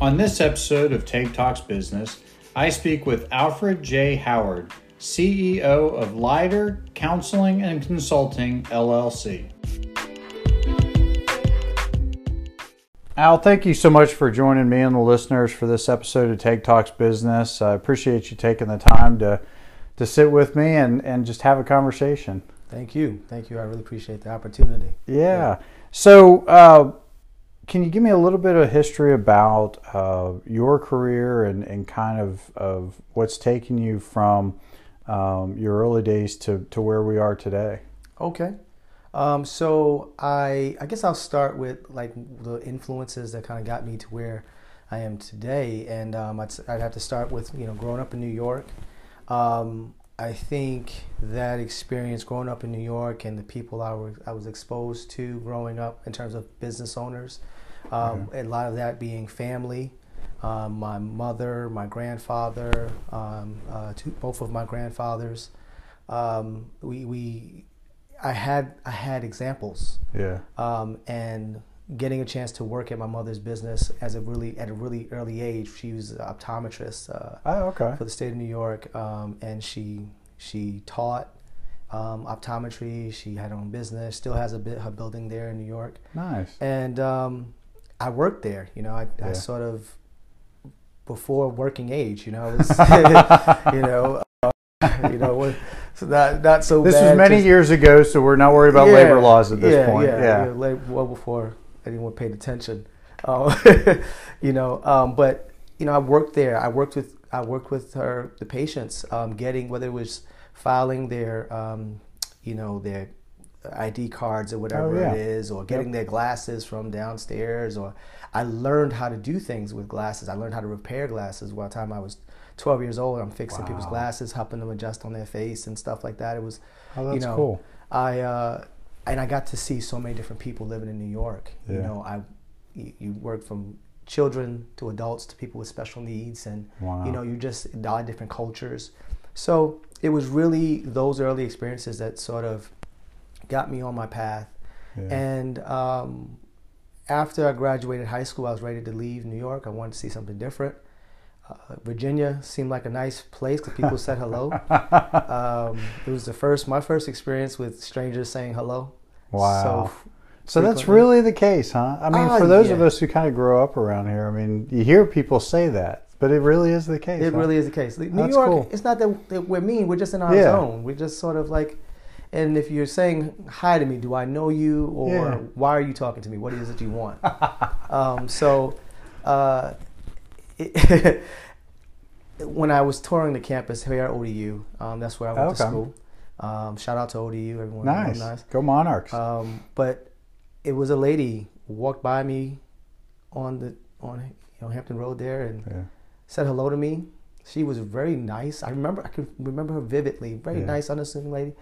On this episode of Take Talks Business, I speak with Alfred J. Howard, CEO of Leiter Counseling and Consulting LLC. Al, thank you so much for joining me and the listeners for this episode of Take Talks Business. I appreciate you taking the time to to sit with me and, and just have a conversation. Thank you. Thank you. I really appreciate the opportunity. Yeah. yeah. So, uh, can you give me a little bit of history about uh, your career and, and kind of, of what's taken you from um, your early days to, to where we are today? Okay. Um, so I I guess I'll start with like the influences that kind of got me to where I am today, and um, I'd, I'd have to start with you know growing up in New York. Um, I think that experience growing up in New York and the people I was, I was exposed to growing up in terms of business owners um, mm-hmm. A lot of that being family. Um, my mother, my grandfather, um, uh, two, both of my grandfathers. Um, we, we, I had, I had examples. Yeah. Um, and getting a chance to work at my mother's business as a really at a really early age. She was an optometrist. Uh, oh, okay. For the state of New York, um, and she she taught um, optometry. She had her own business. Still has a bit her building there in New York. Nice. And um, I worked there. You know, I, yeah. I sort of before working age. You know, was, you know, uh, you know, so not not so. This bad, was many just, years ago, so we're not worried about yeah, labor laws at this yeah, point. Yeah, yeah, well before anyone paid attention. Uh, you know, um, but you know, I worked there. I worked with I worked with her, the patients, um, getting whether it was filing their, um, you know, their ID cards or whatever oh, yeah. it is, or getting yep. their glasses from downstairs, or I learned how to do things with glasses. I learned how to repair glasses. By the time I was 12 years old, I'm fixing wow. people's glasses, helping them adjust on their face and stuff like that. It was, oh, you know, cool. I uh, and I got to see so many different people living in New York. Yeah. You know, I you, you work from children to adults to people with special needs, and wow. you know, you just a lot of different cultures. So it was really those early experiences that sort of got me on my path. Yeah. And um, after I graduated high school, I was ready to leave New York. I wanted to see something different. Uh, Virginia seemed like a nice place because people said hello. Um, it was the first, my first experience with strangers saying hello. Wow. So, so that's really the case, huh? I mean, uh, for those yeah. of us who kind of grow up around here, I mean, you hear people say that, but it really is the case. It huh? really is the case. New that's York, cool. it's not that we're mean. We're just in our yeah. zone. We're just sort of like and if you're saying hi to me, do I know you or yeah. why are you talking to me? What is it you want? um, so, uh, it, when I was touring the campus here at ODU, um, that's where I went okay. to school. Um, shout out to ODU, everyone. Nice. nice. Go Monarchs. Um, but it was a lady walked by me on the on you know Hampton Road there and yeah. said hello to me. She was very nice. I remember I can remember her vividly. Very yeah. nice, unassuming lady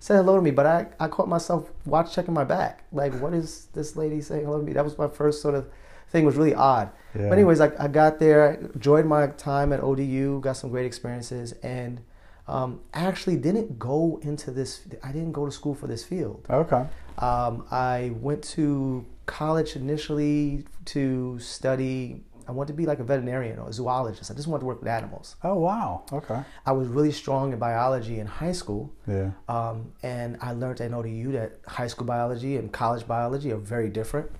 said hello to me, but I, I caught myself watch checking my back. Like, what is this lady saying hello to me? That was my first sort of thing. was really odd. Yeah. But anyways, I, I got there, enjoyed my time at ODU, got some great experiences, and um, actually didn't go into this. I didn't go to school for this field. Okay. Um, I went to college initially to study I wanted to be like a veterinarian or a zoologist. I just wanted to work with animals. Oh wow! Okay. I was really strong in biology in high school. Yeah. Um, and I learned at ODU that high school biology and college biology are very different.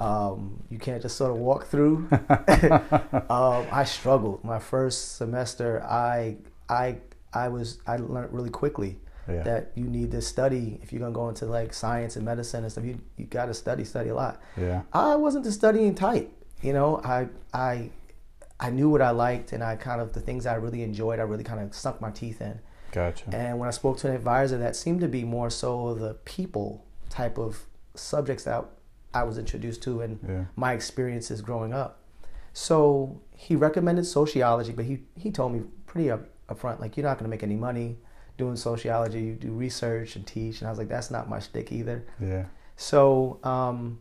Um, you can't just sort of walk through. um, I struggled my first semester. I I I was I learned really quickly yeah. that you need to study if you're gonna go into like science and medicine and stuff. You you got to study study a lot. Yeah. I wasn't the studying type you know, I I I knew what I liked, and I kind of the things I really enjoyed. I really kind of sunk my teeth in. Gotcha. And when I spoke to an advisor, that seemed to be more so the people type of subjects that I was introduced to and yeah. my experiences growing up. So he recommended sociology, but he he told me pretty up, upfront, like you're not going to make any money doing sociology. You do research and teach, and I was like, that's not my shtick either. Yeah. So um,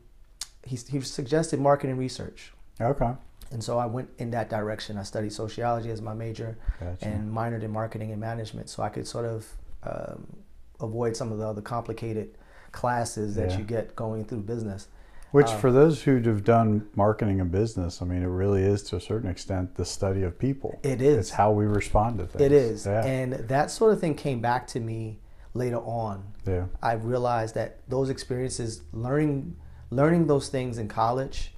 he, he suggested marketing research. Okay. And so I went in that direction. I studied sociology as my major gotcha. and minored in marketing and management, so I could sort of um, avoid some of the other complicated classes that yeah. you get going through business. Which, Um, for those who have done marketing and business, I mean, it really is to a certain extent the study of people. It is. It's how we respond to things. It is. Yeah. And that sort of thing came back to me later on. yeah. I realized that those experiences, learning learning those things in college,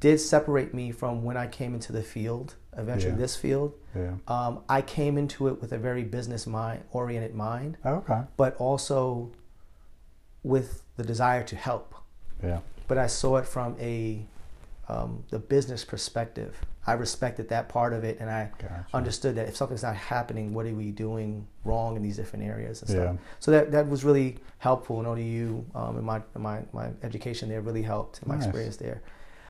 did separate me from when I came into the field, eventually Yeah. this field. Yeah. Um, I came into it with a very business mind oriented mind, Okay. but also with the desire to help. Yeah. But I saw it from a um, the business perspective. I respected that part of it, and I Gotcha. understood that if something's not happening, what are we doing wrong in these different areas and stuff. Yeah. So that that was really helpful in ODU. Um, in my in my my education there really helped in my Nice. experience there.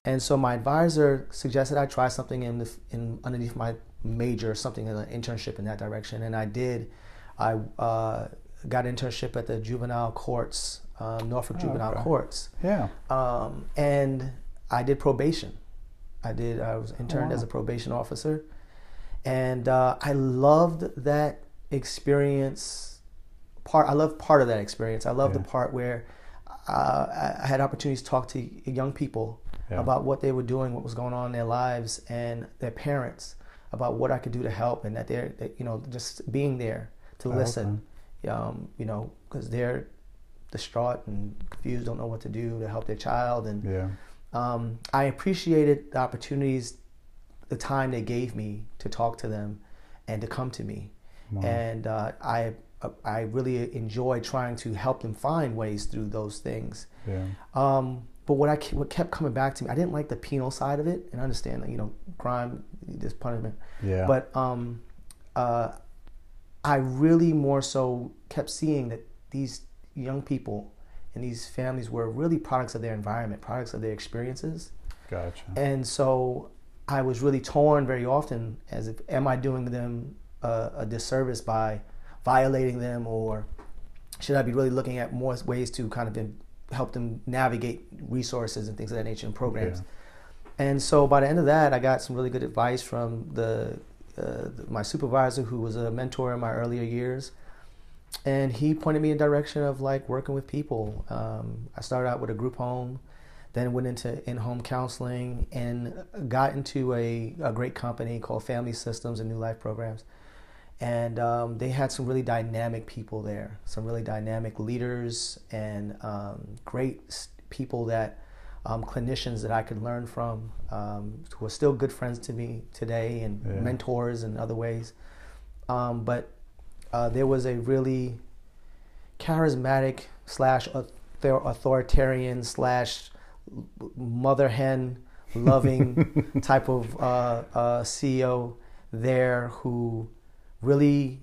And so my advisor suggested I try something in the in underneath my major, something an internship in that direction, and I did. I uh, got an internship at the juvenile courts, um, Norfolk Oh, Juvenile okay. Courts, Yeah. um, and I did probation. I did. I was interned wow. as a probation officer, and uh, I loved that experience. Part I loved part of that experience. I loved Yeah. the part where uh, I had opportunities to talk to young people Yeah. about what they were doing, what was going on in their lives, and their parents about what I could do to help, and that they're that, you know just being there to Oh, listen. Um, you know, because they're distraught and confused, don't know what to do to help their child, and Yeah. Um, I appreciated the opportunities, the time they gave me to talk to them, and to come to me, Wow. and uh, I I really enjoyed trying to help them find ways through those things. Yeah. Um, but what I what kept coming back to me, I didn't like the penal side of it, and I understand that you know crime, this punishment, Yeah. but um, uh, I really more so kept seeing that these young people and these families were really products of their environment, products of their experiences, gotcha. and so I was really torn very often as if am I doing them a, a disservice by violating them or should I be really looking at more ways to kind of help them navigate resources and things of that nature and programs. And so by the end of that, I got some really good advice from the uh, my supervisor, who was a mentor in my earlier years, and he pointed me in direction of like working with people. Um, I started out with a group home, then went into in-home counseling, and got into a, a great company called Family Systems and New Life Programs. And um, they had some really dynamic people there, some really dynamic leaders, and um, great people that um, clinicians that I could learn from, um, who are still good friends to me today, and Yeah. mentors in other ways. Um, but uh, there was a really charismatic slash author- authoritarian slash mother hen loving type of uh, uh, CEO there who really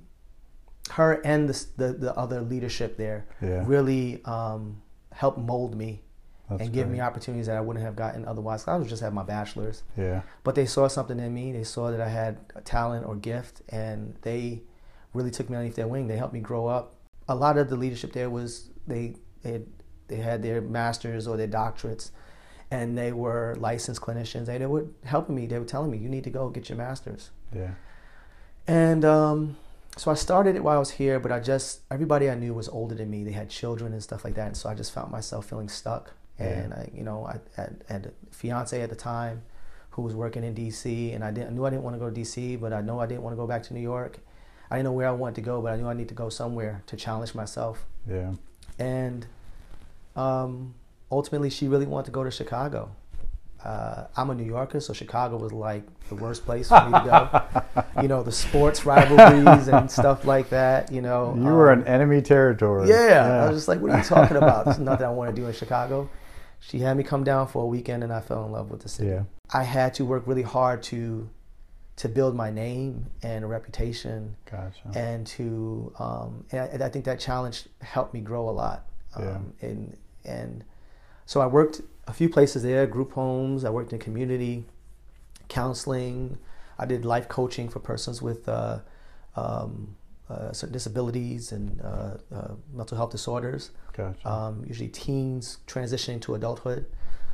her and the, the, the other leadership there Yeah. really um, helped mold me That's and give me opportunities that I wouldn't have gotten otherwise. I was just have my bachelor's, Yeah. but they saw something in me. They saw that I had a talent or gift, and they really took me underneath their wing. They helped me grow up. A lot of the leadership there was they they had, they had their masters or their doctorates, and they were licensed clinicians. And they were helping me. They were telling me, "You need to go get your masters." Yeah. And um, so I started it while I was here, but I just everybody I knew was older than me. They had children and stuff like that, and so I just found myself feeling stuck. Yeah. And I, you know, I had, had a fiance at the time who was working in D.C. and I didn't I knew I didn't want to go to D.C., but I know I didn't want to go back to New York. I didn't know where I wanted to go, but I knew I need to go somewhere to challenge myself. Yeah. And um, ultimately, she really wanted to go to Chicago. Uh, I'm a New Yorker, so Chicago was like the worst place for me to go. you know, the sports rivalries and stuff like that. You know, You were um, in enemy territory. yeah, I was just like, what are you talking about? This is nothing I want to do in Chicago. She had me come down for a weekend, and I fell in love with the city. Yeah. I had to work really hard to to build my name and reputation, Gotcha. and to um, and I, and I think that challenge helped me grow a lot. Um, And and so I worked a few places there, group homes. I worked in community counseling. I did life coaching for persons with uh, um, uh, certain disabilities and uh, uh, mental health disorders. Gotcha. Um, usually teens transitioning to adulthood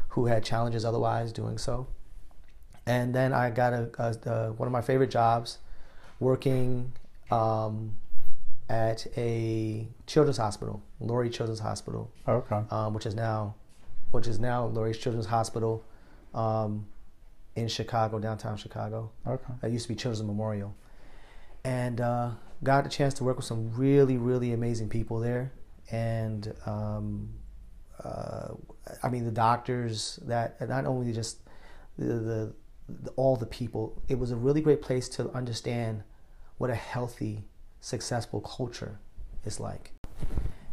who had challenges otherwise doing so. And then I got a, a, one of my favorite jobs, working um, at a children's hospital, Lurie Children's Hospital, okay. um, which is now which is now Lurie's Children's Hospital um, in Chicago, downtown Chicago. Okay. It used to be Children's Memorial, and uh, got a chance to work with some really, really amazing people there. And um, uh, I mean, the doctors that not only just the, the all the people. It was a really great place to understand what a healthy, successful culture is like.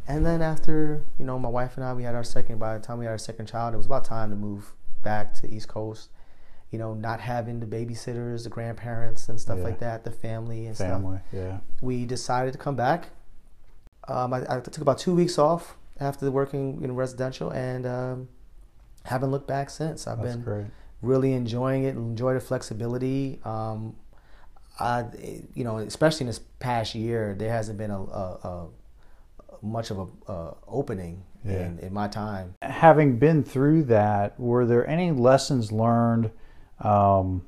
And then after, you know, my wife and I, we had our second, by the time we had our second child, it was about time to move back to the East Coast. You know, not having the babysitters, the grandparents and stuff Yeah. like that, the family and stuff. Family. Yeah. We decided to come back. Um, I, I took about two weeks off after working in residential and um, haven't looked back since. I've That's been great. Really enjoying it, and enjoy the flexibility. Um, I, you know, especially in this past year, there hasn't been a, a, a much of a uh, opening Yeah. in, in my time. Having been through that, were there any lessons learned, um,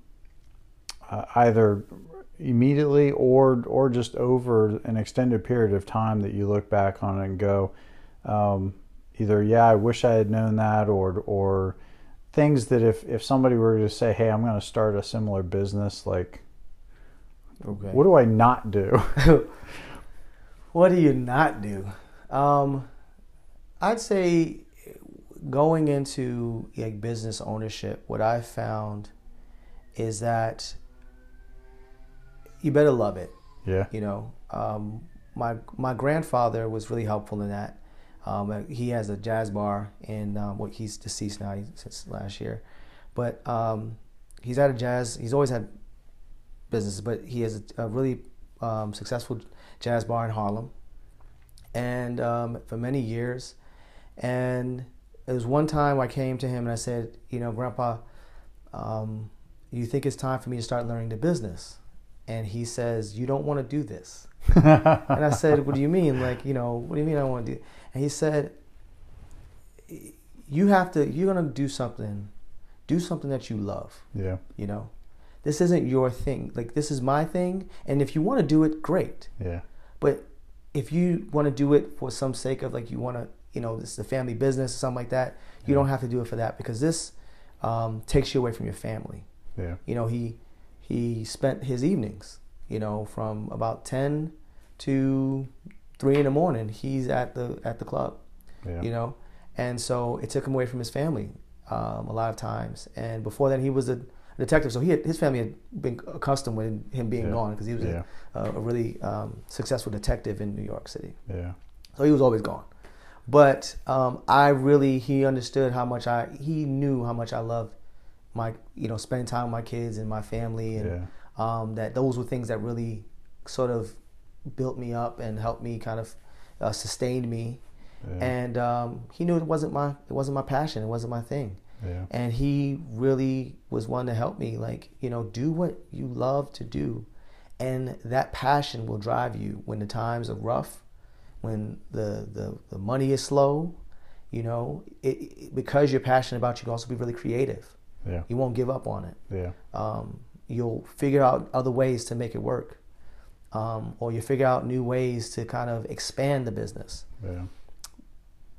uh, either immediately or or just over an extended period of time that you look back on and go, um, either yeah, I wish I had known that, or or things that if if somebody were to say, hey, I'm going to start a similar business, like Okay. what do I not do? what do you not do? Um, I'd say going into like business ownership, what I found is that you better love it. yeah, You know, um, my my grandfather was really helpful in that. Um, he has a jazz bar, and um, well, he's deceased now since last year, but um, he's had a jazz. He's always had businesses, but he has a, a really um, successful jazz bar in Harlem, and um, for many years. And it was one time I came to him and I said, you know, Grandpa, um, you think it's time for me to start learning the business? And he says, you don't want to do this. And I said, what do you mean? Like, you know, what do you mean I want to do? And he said, you have to, you're going to do something, do something that you love, yeah, you know? This isn't your thing. Like, this is my thing. And if you want to do it, great. yeah, But if you want to do it for some sake of like you want to, you know, this is a family business, something like that, you don't have to do it for that because this um, takes you away from your family. yeah, You know, he he spent his evenings, you know, from about ten to three in the morning. He's at the at the club, yeah, you know, and so it took him away from his family um, a lot of times. And before then, he was a detective, so he had, his family had been accustomed with him being Yeah. gone because he was Yeah. a, a really um, successful detective in New York City. yeah, So he was always gone. But um, I really, he understood how much I, he knew how much I loved my, you know, spending time with my kids and my family, and yeah, um, that those were things that really sort of built me up and helped me kind of uh, sustained me. yeah, And um, he knew it wasn't my, it wasn't my passion, it wasn't my thing. yeah, And he really was one to help me, like, you know, do what you love to do. And that passion will drive you when the times are rough, when the, the, the money is slow, you know, it, it- because you're passionate about it, you can also be really creative. Yeah, You won't give up on it. yeah, Um, you'll figure out other ways to make it work. Um, or you figure out new ways to kind of expand the business. yeah,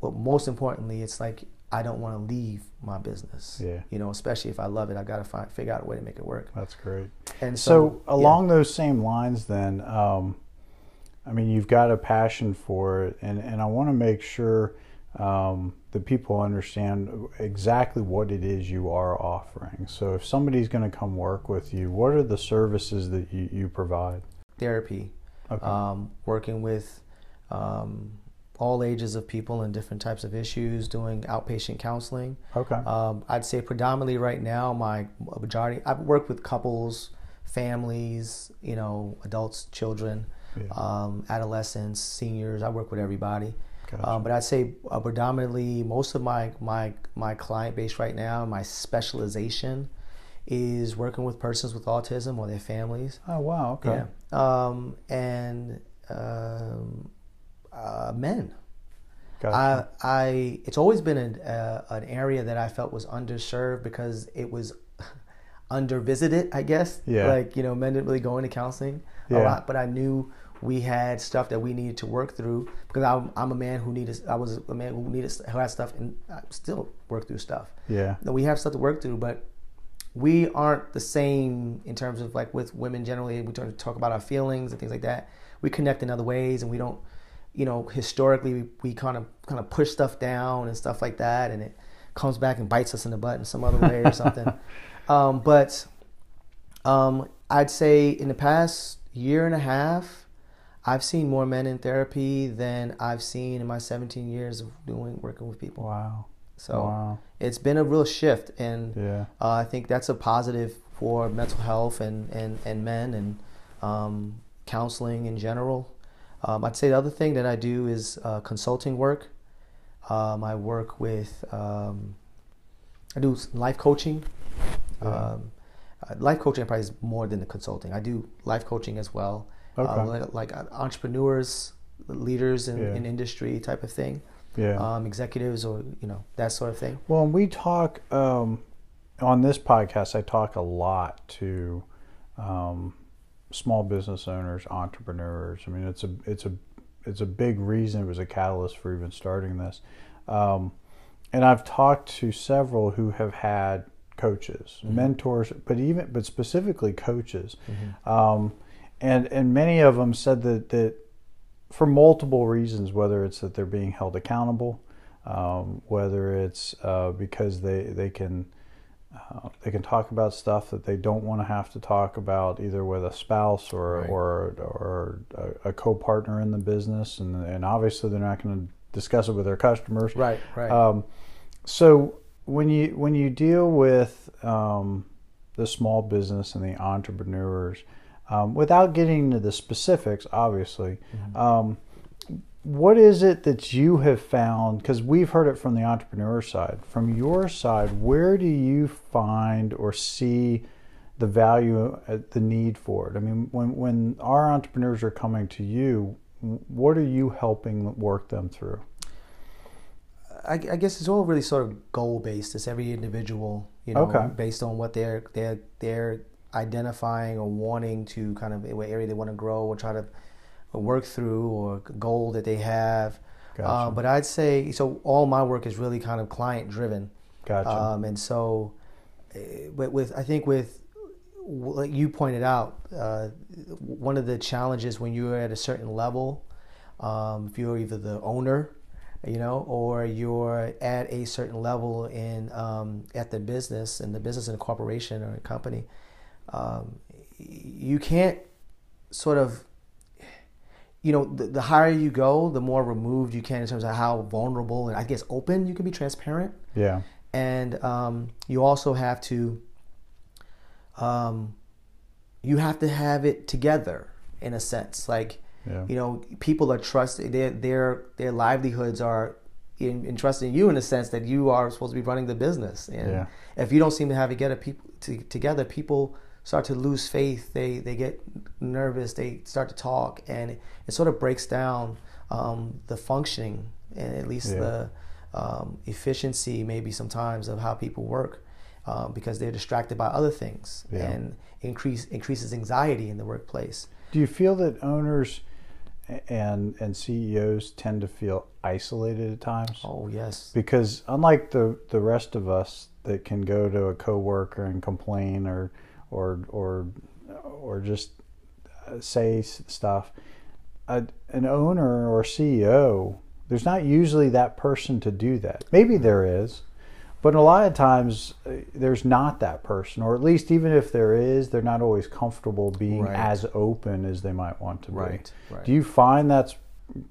But most importantly, it's like I don't want to leave my business. Yeah. You know, especially if I love it, I got to find figure out a way to make it work. that's great. And So, so, along those same lines, then, um, I mean, you've got a passion for it, and, and I want to make sure um, that people understand exactly what it is you are offering. So, if somebody's going to come work with you, what are the services that you, you provide? therapy, Okay. um, working with um, all ages of people and different types of issues, doing outpatient counseling. okay. Um, I'd say predominantly right now, my majority, I've worked with couples, families, you know, adults, children, Yeah. um, adolescents, seniors. I work with everybody. Gotcha. Um, but I'd say uh, predominantly most of my, my, my client base right now, my specialization is working with persons with autism or their families. oh, wow. Okay. Yeah. Um, and um, uh, men. Gotcha. I, I, it's always been an, uh, an area that I felt was underserved because it was undervisited, I guess. Yeah. Like, you know, men didn't really go into counseling a lot, but I knew we had stuff that we needed to work through because I'm, I'm a man who needed I was a man who needed who had stuff and I still work through stuff. Yeah. Now we have stuff to work through, but we aren't the same in terms of like with women generally. We try to talk about our feelings and things like that. We connect in other ways, and we don't, you know, historically we, we kind of kind of push stuff down and stuff like that, and it comes back and bites us in the butt in some other way or something. Um, but um, I'd say in the past year and a half, I've seen more men in therapy than I've seen in my 17 years of doing working with people. Wow. So Wow. it's been a real shift, and Yeah. uh, I think that's a positive for mental health and and and men and um, counseling in general. Um, I'd say the other thing that I do is uh, consulting work. Um, I work with um, I do life coaching. Yeah. Um, uh, life coaching probably is more than the consulting. I do life coaching as well, uh, like, like uh, entrepreneurs, leaders in, Yeah. in industry type of thing, Yeah. um, executives or you know that sort of thing. Well, we talk um, on this podcast. I talk a lot to um, small business owners, entrepreneurs. I mean, it's a it's a it's a big reason. It was a catalyst for even starting this. Um, and I've talked to several who have had coaches, mentors, but even but specifically coaches, um, and and many of them said that that for multiple reasons, whether it's that they're being held accountable, um, whether it's uh, because they they can uh, they can talk about stuff that they don't want to have to talk about either with a spouse or Right. or or a, a co-partner in the business, and and obviously they're not going to discuss it with their customers. Right, right. Um, so when you when you deal with um, the small business and the entrepreneurs, um, without getting into the specifics, obviously, um, what is it that you have found? Because we've heard it from the entrepreneur side. From your side, where do you find or see the value, uh, the need for it? I mean, when when our entrepreneurs are coming to you, what are you helping work them through? I, I guess it's all really sort of goal based. It's every individual, you know, Okay. based on what they're they're they're identifying or wanting to kind of what area they want to grow or try to work through or goal that they have. Gotcha. Uh, but I'd say so. All my work is really kind of client driven. Gotcha. Um, and so, uh, with, with I think with like you pointed out, uh, one of the challenges when you're at a certain level, um, if you're either the owner, you know, or you're at a certain level in um, at the business and the business in a corporation or a company, um, you can't sort of you know, the, the higher you go, the more removed you can in terms of how vulnerable and I guess open you can be transparent yeah. and um, you also have to um, you have to have it together in a sense like Yeah. you know people are trusted their their their livelihoods are in, entrusted in you in a sense that you are supposed to be running the business and Yeah. if you don't seem to have it together people to, together people start to lose faith they they get nervous they start to talk and it, it sort of breaks down um, the functioning and at least Yeah. the um, efficiency maybe sometimes of how people work um, because they're distracted by other things Yeah. and increase increases anxiety in the workplace Do you feel that owners and and CEOs tend to feel isolated at times? oh yes Because unlike the the rest of us that can go to a coworker and complain or or or or just uh, say stuff, a, an owner or CEO, there's not usually that person to do that. Maybe there is, but a lot of times uh, there's not that person, or at least even if there is, they're not always comfortable being Right. as open as they might want to be. Right, right. Do you find that's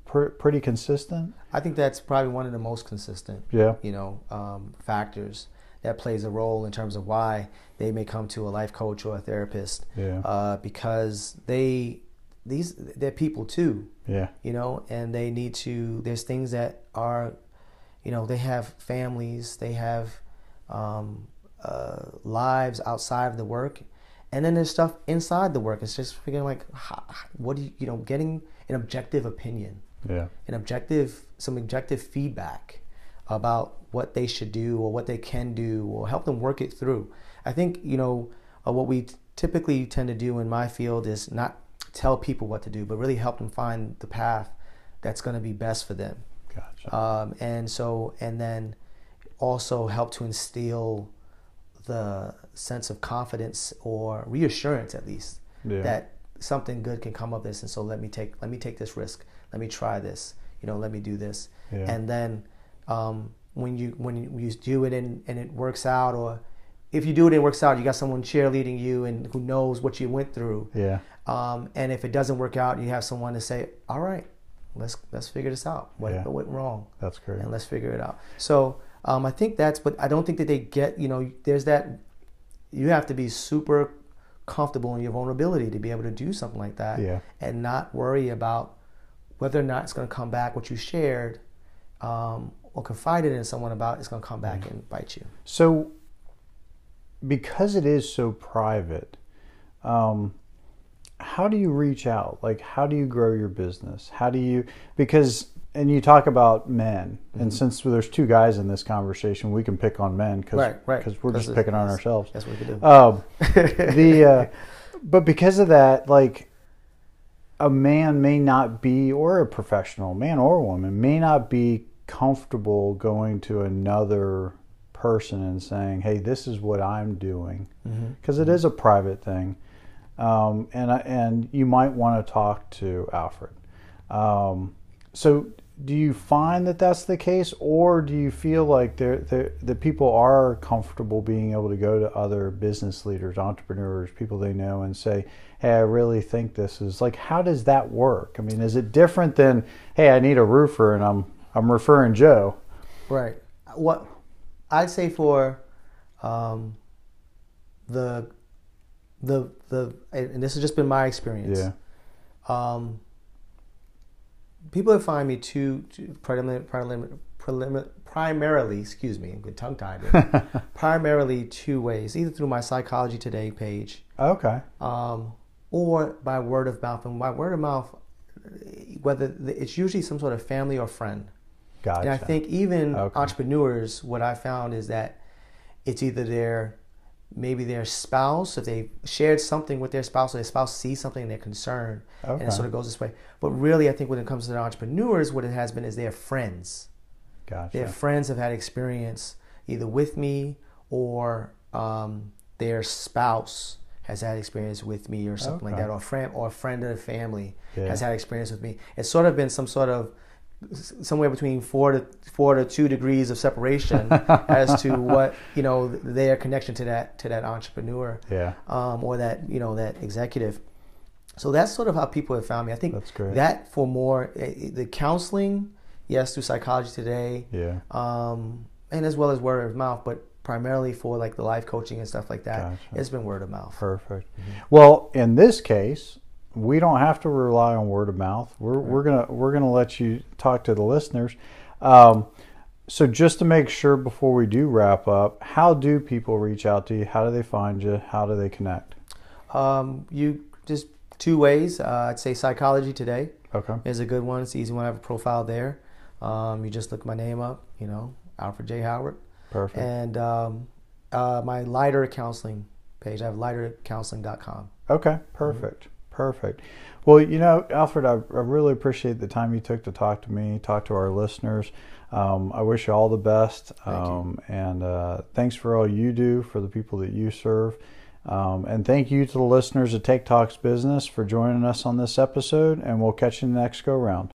pr- pretty consistent? I think that's probably one of the most consistent Yeah. you know um, factors that plays a role in terms of why they may come to a life coach or a therapist Yeah. uh, because they these they're people too Yeah. you know and they need to there's things that are you know they have families they have um, uh, lives outside of the work and then there's stuff inside the work it's just figuring like what do you you know getting an objective opinion Yeah. an objective some objective feedback about what they should do or what they can do or help them work it through i think you know uh, what we typically tend to do in my field is not tell people what to do, but really help them find the path that's going to be best for them. Gotcha. Um, and so, and then also help to instill the sense of confidence or reassurance, at least, yeah. that something good can come of this. And so, let me take let me take this risk. Let me try this. You know, let me do this. Yeah. And then, um, when you when you do it and, and it works out, or if you do it and it works out, you got someone cheerleading you and who knows what you went through. yeah. Um, and if it doesn't work out, you have someone to say, "All right, let's let's figure this out. What, Yeah. what went wrong, That's great. and let's figure it out." So um, I think that's, but I don't think that they get. You know, there's that. You have to be super comfortable in your vulnerability to be able to do something like that, Yeah. and not worry about whether or not it's going to come back. What you shared um, or confided in someone about is going to come back and bite you. So, because it is so private, um, how do you reach out? Like, how do you grow your business? How do you, because, and you talk about men, Mm-hmm. and since there's two guys in this conversation, we can pick on men because Right, right. we're That's just picking on ourselves. That's what we do. Um, the uh, but because of that, like a man may not be, or a professional man or woman may not be comfortable going to another person and saying, "Hey, this is what I'm doing," because is a private thing, um, and I, and you might want to talk to Alfred. Um, so. Do you find that that's the case, or do you feel like they're, the people are comfortable being able to go to other business leaders, entrepreneurs, people they know, and say, "Hey, I really think this is like." How does that work? I mean, is it different than, "Hey, I need a roofer, and I'm I'm referring Joe." Right. What I'd say for um, the the the and this has just been my experience. Yeah, Um, people that find me too, too primarily, excuse me, I'm good tongue tied. primarily two ways, either through my Psychology Today page, okay, um, or by word of mouth. And by word of mouth, whether it's usually some sort of family or friend. Gotcha. And I think even Okay. entrepreneurs, what I found is that it's either their maybe their spouse, if they shared something with their spouse, or their spouse sees something and they're concerned, and it sort of goes this way. But really, I think when it comes to the entrepreneurs, what it has been is their friends. gotcha. Their friends have had experience either with me or um, their spouse has had experience with me or something like that, or a friend or a friend of the family Yeah. has had experience with me. It's sort of been some sort of somewhere between four to four to two degrees of separation as to what you know their connection to that to that entrepreneur yeah, um, or that you know that executive. So that's sort of how people have found me. I think That's great. that for more eh, the counseling, yes, through Psychology Today, yeah. um, and as well as word of mouth, but primarily for like the life coaching and stuff like that. Gotcha. It's been word of mouth. Perfect. Well, in this case, we don't have to rely on word of mouth. We're, we're gonna we're gonna let you talk to the listeners. Um, so just to make sure before we do wrap up, how do people reach out to you? How do they find you? How do they connect? Um, you just two ways. Uh, I'd say Psychology Today Okay. is a good one. It's easy one. I have a profile there. Um, you just look my name up. You know, Alfred J. Howard. Perfect. and um, uh, my lighter counseling page. I have lightercounseling.com. Okay, perfect, perfect. Well, you know, Alfred, I, I really appreciate the time you took to talk to me, talk to our listeners. Um, I wish you all the best, um, and uh, thanks for all you do for the people that you serve. Um, and thank you to the listeners of Take Talks Business for joining us on this episode, and we'll catch you in the next go round.